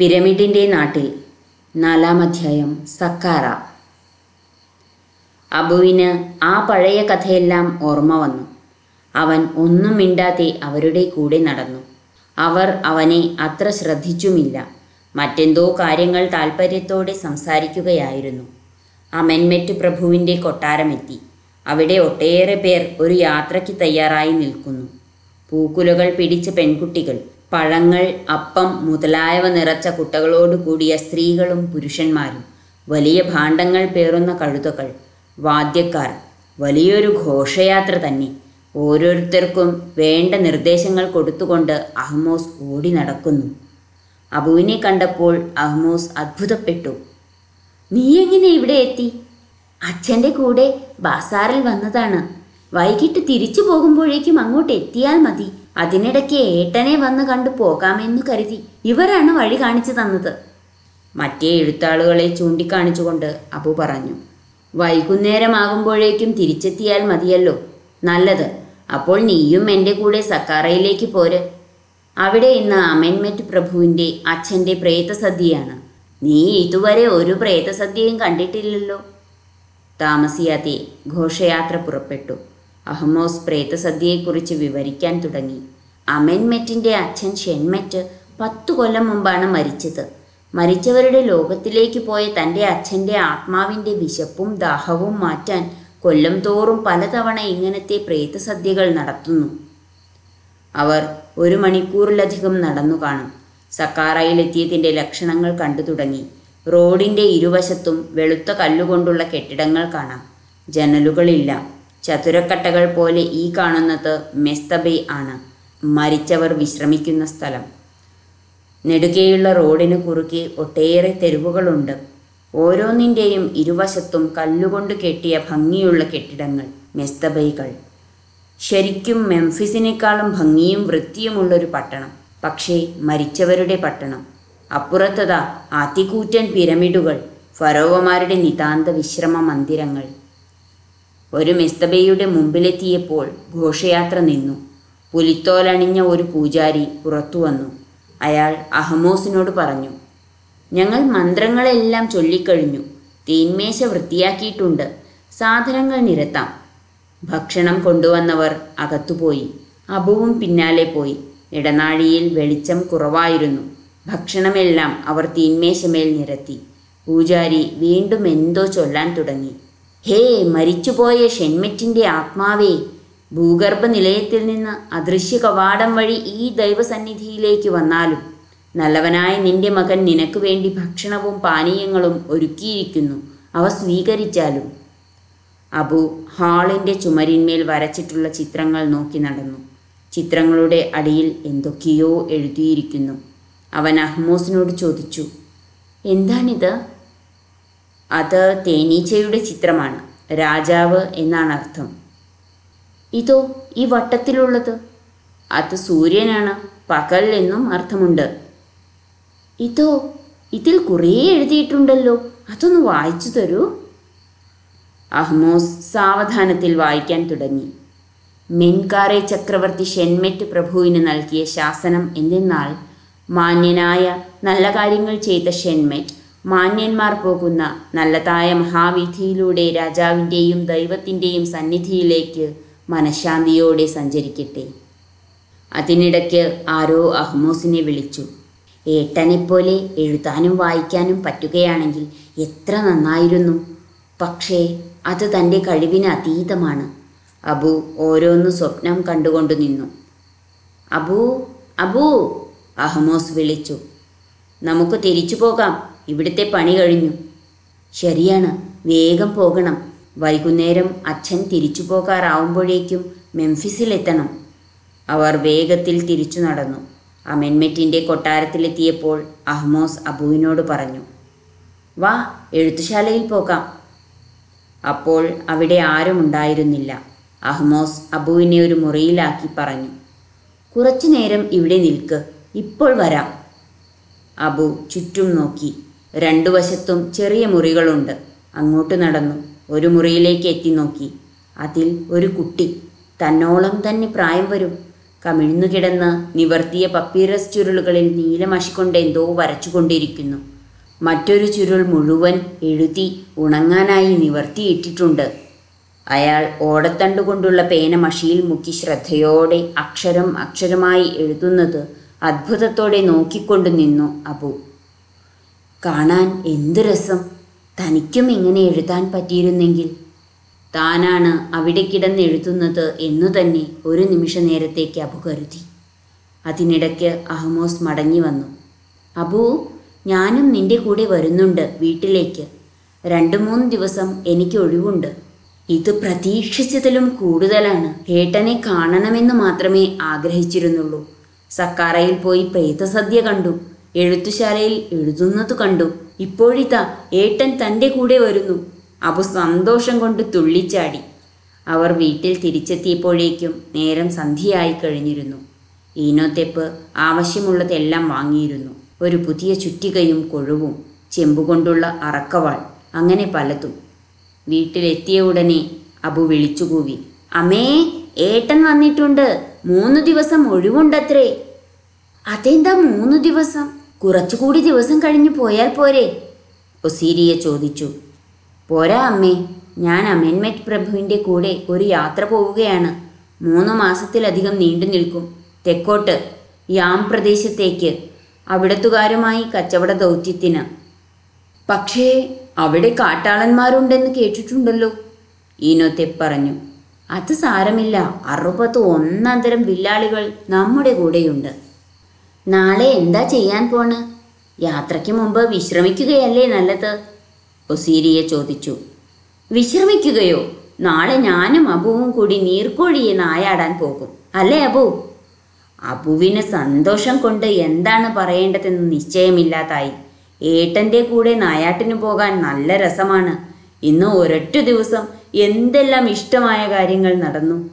പിരമിഡിന്റെ നാട്ടിൽ. നാലാം അധ്യായം. സക്കാറ. അബുവിന് ആ പഴയ കഥയെല്ലാം ഓർമ്മ വന്നു. അവൻ ഒന്നും മിണ്ടാതെ അവരുടെ കൂടെ നടന്നു. അവർ അവനെ അത്ര ശ്രദ്ധിച്ചുമില്ല. മറ്റെന്തോ കാര്യങ്ങൾ താൽപ്പര്യത്തോടെ സംസാരിക്കുകയായിരുന്നു. അമൻമെറ്റ് പ്രഭുവിന്റെ കൊട്ടാരമെത്തി. അവിടെ ഒട്ടേറെ പേർ ഒരു യാത്രയ്ക്ക് തയ്യാറായി നിൽക്കുന്നു. പൂക്കുലകൾ പിടിച്ച പെൺകുട്ടികൾ പഴങ്ങൾ അപ്പം മുതലായവ നിറച്ച കുട്ടകളോട് കൂടിയ സ്ത്രീകളും പുരുഷന്മാരും വലിയ ഭാണ്ഡങ്ങൾ പേറുന്ന കഴുതകൾ വാദ്യക്കാർ വലിയൊരു ഘോഷയാത്ര തന്നെ. ഓരോരുത്തർക്കും വേണ്ട നിർദ്ദേശങ്ങൾ കൊടുത്തുകൊണ്ട് അഹ്മോസ് ഓടി നടക്കുന്നു. അബുവിനെ കണ്ടപ്പോൾ അഹ്മോസ് അത്ഭുതപ്പെട്ടു. നീ എങ്ങനെ ഇവിടെ എത്തി? അച്ഛന്റെ കൂടെ ബാസാറിൽ വന്നതാണ്. വൈകിട്ട് തിരിച്ചു പോകുമ്പോഴേക്കും അങ്ങോട്ട് എത്തിയാൽ മതി. അതിനിടയ്ക്ക് ഏട്ടനെ വന്ന് കണ്ടു പോകാമെന്നു കരുതി ഇവരാണ് വഴി കാണിച്ചു തന്നത്. മറ്റേ എഴുത്താളുകളെ ചൂണ്ടിക്കാണിച്ചുകൊണ്ട് അബു പറഞ്ഞു വൈകുന്നേരമാകുമ്പോഴേക്കും തിരിച്ചെത്തിയാൽ മതിയല്ലോ. നല്ലത്. അപ്പോൾ നീയും എന്റെ കൂടെ സക്കാറയിലേക്ക് പോര്. അവിടെ ഇന്ന് അമൻമെറ്റ് പ്രഭുവിന്റെ അച്ഛന്റെ പ്രേതസദ്യയാണ്. നീ ഇതുവരെ ഒരു പ്രേതസദ്യയും കണ്ടിട്ടില്ലല്ലോ. താമസിയാതെ ഘോഷയാത്ര പുറപ്പെട്ടു. അഹ്മോസ് പ്രേതസദ്യയെക്കുറിച്ച് വിവരിക്കാൻ തുടങ്ങി. അമൻമെറ്റിന്റെ അച്ഛൻ ഷെൻമെറ്റ് പത്തു കൊല്ലം മുമ്പാണ് മരിച്ചത്. മരിച്ചവരുടെ ലോകത്തിലേക്ക് പോയ തന്റെ അച്ഛന്റെ ആത്മാവിന്റെ വിശപ്പും ദാഹവും മാറ്റാൻ കൊല്ലം തോറും പലതവണ ഇങ്ങനത്തെ പ്രേതസദ്യകൾ നടത്തുന്നു. അവർ ഒരു മണിക്കൂറിലധികം നടന്നു കാണും. സക്കാറയിലെത്തിയതിന്റെ ലക്ഷണങ്ങൾ കണ്ടു തുടങ്ങി. റോഡിന്റെ ഇരുവശത്തും വെളുത്ത കല്ലുകൊണ്ടുള്ള കെട്ടിടങ്ങൾ കാണാം. ജനലുകളില്ല. ചതുരക്കട്ടകൾ പോലെ ഈ കാണുന്നത് മെസ്തബെ ആണ്. മരിച്ചവർ വിശ്രമിക്കുന്ന സ്ഥലം. നെടുകെയുള്ള റോഡിന് കുറുകെ ഒട്ടേറെ തെരുവുകളുണ്ട്. ഓരോന്നിന്റെയും ഇരുവശത്തും കല്ലുകൊണ്ട് കെട്ടിയ ഭംഗിയുള്ള കെട്ടിടങ്ങൾ മെസ്തബൈകൾ. ശരിക്കും മെംഫിസിനേക്കാളും ഭംഗിയും വൃത്തിയുമുള്ളൊരു പട്ടണം പക്ഷേ മരിച്ചവരുടെ പട്ടണം. അപ്പുറത്തതാ അതികൂറ്റൻ പിരമിഡുകൾ ഫറോവമാരുടെ നിതാന്ത വിശ്രമ മന്ദിരങ്ങൾ. ഒരു മെസ്തബയുടെ മുമ്പിലെത്തിയപ്പോൾ ഘോഷയാത്ര നിന്നു. പുലിത്തോലണിഞ്ഞ ഒരു പൂജാരി പുറത്തു വന്നു. അയാൾ അഹമോസിനോട് പറഞ്ഞു ഞങ്ങൾ മന്ത്രങ്ങളെല്ലാം ചൊല്ലിക്കഴിഞ്ഞു. തീന്മേശ വൃത്തിയാക്കിയിട്ടുണ്ട്. സാധനങ്ങൾ നിരത്താം. ഭക്ഷണം കൊണ്ടുവന്നവർ അകത്തുപോയി. അബുവും പിന്നാലെ പോയി. ഇടനാഴിയിൽ വെളിച്ചം കുറവായിരുന്നു. ഭക്ഷണമെല്ലാം അവർ തീന്മേശമേൽ നിരത്തി. പൂജാരി വീണ്ടും എന്തോ ചൊല്ലാൻ തുടങ്ങി. ഹേ മരിച്ചുപോയ ഷെന്മെറ്റിന്റെ ആത്മാവേ ഭൂഗർഭ നിലയത്തിൽ നിന്ന് അദൃശ്യ കവാടം വഴി ഈ ദൈവസന്നിധിയിലേക്ക് വന്നാലും നല്ലവനായ നിന്റെ മകൻ നിനക്ക് വേണ്ടി ഭക്ഷണവും പാനീയങ്ങളും ഒരുക്കിയിരിക്കുന്നു. അവ സ്വീകരിച്ചാലും. അബു ഹാളിന്റെ ചുമരിന്മേൽ വരച്ചിട്ടുള്ള ചിത്രങ്ങൾ നോക്കി നടന്നു. ചിത്രങ്ങളുടെ അടിയിൽ എന്തൊക്കെയോ എഴുതിയിരിക്കുന്നു. അവൻ അഹ്മോസിനോട് ചോദിച്ചു എന്താണിത്? അത് തേനീച്ചയുടെ ചിത്രമാണ്. രാജാവ് എന്നാണ് അർത്ഥം. ഇതോ ഈ വട്ടത്തിലുള്ളത്? അത് സൂര്യനാണ്. പകൽ എന്നും അർത്ഥമുണ്ട്. ഇതോ ഇതിൽ കുറേ എഴുതിയിട്ടുണ്ടല്ലോ. അതൊന്ന് വായിച്ചു തരൂ. അഹ്മോസ് സാവധാനത്തിൽ വായിക്കാൻ തുടങ്ങി. മെൻകാറെ ചക്രവർത്തി ഷെൻമെറ്റ് പ്രഭുവിന് നൽകിയ ശാസനം എന്തെന്നാൽ മാന്യനായ നല്ല കാര്യങ്ങൾ ചെയ്ത ഷെൻമെറ്റ് മാന്യന്മാർ പോകുന്ന നല്ലതായ മഹാവിധിയിലൂടെ രാജാവിന്റെയും ദൈവത്തിന്റെയും സന്നിധിയിലേക്ക് മനഃശാന്തിയോടെ സഞ്ചരിക്കട്ടെ. അതിനിടയ്ക്ക് ആരോ അഹ്മോസിനെ വിളിച്ചു. ഏട്ടനെപ്പോലെ എഴുതാനും വായിക്കാനും പറ്റുകയാണെങ്കിൽ എത്ര നന്നായിരുന്നു. പക്ഷേ അത് തന്റെ കഴിവിന് അതീതമാണ്. അബു ഓരോന്ന് സ്വപ്നം കണ്ടുകൊണ്ടു നിന്നു. അബു അബു അഹ്മോസ് വിളിച്ചു. നമുക്ക് തിരിച്ചു പോകാം. ഇവിടുത്തെ പണി കഴിഞ്ഞു. ശരിയാണ് വേഗം പോകണം. വൈകുന്നേരം അച്ഛൻ തിരിച്ചു പോകാറാവുമ്പോഴേക്കും മെംഫിസിലെത്തണം. അവർ വേഗത്തിൽ തിരിച്ചു നടന്നു. അമെൻമെറ്റിന്റെ കൊട്ടാരത്തിലെത്തിയപ്പോൾ അഹ്മോസ് അബുവിനോട് പറഞ്ഞു വാ എഴുത്തുശാലയിൽ പോകാം. അപ്പോൾ അവിടെ ആരും ഉണ്ടായിരുന്നില്ല. അഹ്മോസ് അബുവിനെ ഒരു മുറിയിലാക്കി പറഞ്ഞു കുറച്ചു നേരം ഇവിടെ നിൽക്ക് ഇപ്പോൾ വരാം. അബു ചുറ്റും നോക്കി. രണ്ടു വശത്തും ചെറിയ മുറികളുണ്ട്. അങ്ങോട്ട് നടന്നു. ഒരു മുറിയിലേക്ക് എത്തി നോക്കി. അതിൽ ഒരു കുട്ടി. തന്നോളം തന്നെ പ്രായം വരും. കമിഴ്ന്നു കിടന്ന് നിവർത്തിയ പപ്പീറസ് ചുരുളുകളിൽ നീലമഷിക്കൊണ്ട് എന്തോ വരച്ചുകൊണ്ടിരിക്കുന്നു. മറ്റൊരു ചുരുൾ മുഴുവൻ എഴുതി ഉണങ്ങാനായി നിവർത്തിയിട്ടിട്ടുണ്ട്. അയാൾ ഓടത്തണ്ടുകൊണ്ടുള്ള പേന മഷിയിൽ മുക്കി ശ്രദ്ധയോടെ അക്ഷരം അക്ഷരമായി എഴുതുന്നത് അത്ഭുതത്തോടെ നോക്കിക്കൊണ്ടു നിന്നു അബു. കാണാൻ എന്തു രസം? തനിക്കും ഇങ്ങനെ എഴുതാൻ പറ്റിയിരുന്നെങ്കിൽ. താനാണ് അവിടെ കിടന്ന് എഴുതുന്നത് എന്നു തന്നെ ഒരു നിമിഷ നേരത്തേക്ക് അബു കരുതി. അതിനിടയ്ക്ക് അഹമോസ് മടങ്ങി വന്നു. അബു ഞാനും നിന്റെ കൂടെ വരുന്നുണ്ട് വീട്ടിലേക്ക്. രണ്ട് മൂന്ന് ദിവസം എനിക്ക് ഒഴിവുണ്ട്. ഇത് പ്രതീക്ഷിച്ചതിലും കൂടുതലാണ്. ഏട്ടനെ കാണണമെന്ന് മാത്രമേ ആഗ്രഹിച്ചിരുന്നുള്ളൂ. സക്കാറയിൽ പോയി പ്രേതസദ്യ കണ്ടു. എഴുത്തുശാലയിൽ എഴുതുന്നത് കണ്ടു. ഇപ്പോഴിതാ ഏട്ടൻ തന്റെ കൂടെ വരുന്നു. അപ്പു സന്തോഷം കൊണ്ട് തുള്ളിച്ചാടി. അവർ വീട്ടിൽ തിരിച്ചെത്തിയപ്പോഴേക്കും നേരം സന്ധ്യയായി കഴിഞ്ഞിരുന്നു. ഈനോത്തെപ്പ് ആവശ്യമുള്ളതെല്ലാം വാങ്ങിയിരുന്നു. ഒരു പുതിയ ചുറ്റികയും കൊഴുവും ചെമ്പുകൊണ്ടുള്ള അറക്കവാൾ അങ്ങനെ പലതും. വീട്ടിലെത്തിയ ഉടനെ അബു വിളിച്ചുകൂവി. അമ്മേ ഏട്ടൻ വന്നിട്ടുണ്ട്. മൂന്ന് ദിവസം ഒഴിവുണ്ടത്രേ. അതെന്താ മൂന്ന് ദിവസം? കുറച്ചുകൂടി ദിവസം കഴിഞ്ഞു പോയാൽ പോരെ? ഒസീരിയെ ചോദിച്ചു. പോരാ അമ്മേ ഞാൻ അമേൻമെറ്റ് പ്രഭുവിന്റെ കൂടെ ഒരു യാത്ര പോവുകയാണ്. മൂന്ന് മാസത്തിലധികം നീണ്ടു നിൽക്കും. തെക്കോട്ട് യാം പ്രദേശത്തേക്ക് അവിടത്തുകാരുമായി കച്ചവട ദൗത്യത്തിന്. പക്ഷേ അവിടെ കാട്ടാളന്മാരുണ്ടെന്ന് കേട്ടിട്ടുണ്ടല്ലോ. ഈനോത്തെ പറഞ്ഞു. അത് സാരമില്ല. അറുപത് ഒന്നാന്തരം വില്ലാളികൾ നമ്മുടെ കൂടെയുണ്ട്. നാളെ എന്താ ചെയ്യാൻ പോണ്? യാത്രയ്ക്ക് മുമ്പ് വിശ്രമിക്കുകയല്ലേ നല്ലത്? ഒസീരിയെ ചോദിച്ചു. വിശ്രമിക്കുകയോ? നാളെ ഞാനും അബുവും കൂടി നീർക്കോഴിയെ നായാടാൻ പോകും. അല്ലേ അബു? അബുവിന് സന്തോഷം കൊണ്ട് എന്താണ് പറയേണ്ടതെന്ന് നിശ്ചയമില്ലാതായി. ഏട്ടന്റെ കൂടെ നായാട്ടിന് പോകാൻ നല്ല രസമാണ്. ഇന്ന് ഒരൊറ്റ ദിവസം എന്തെല്ലാം ഇഷ്ടമായ കാര്യങ്ങൾ നടന്നു.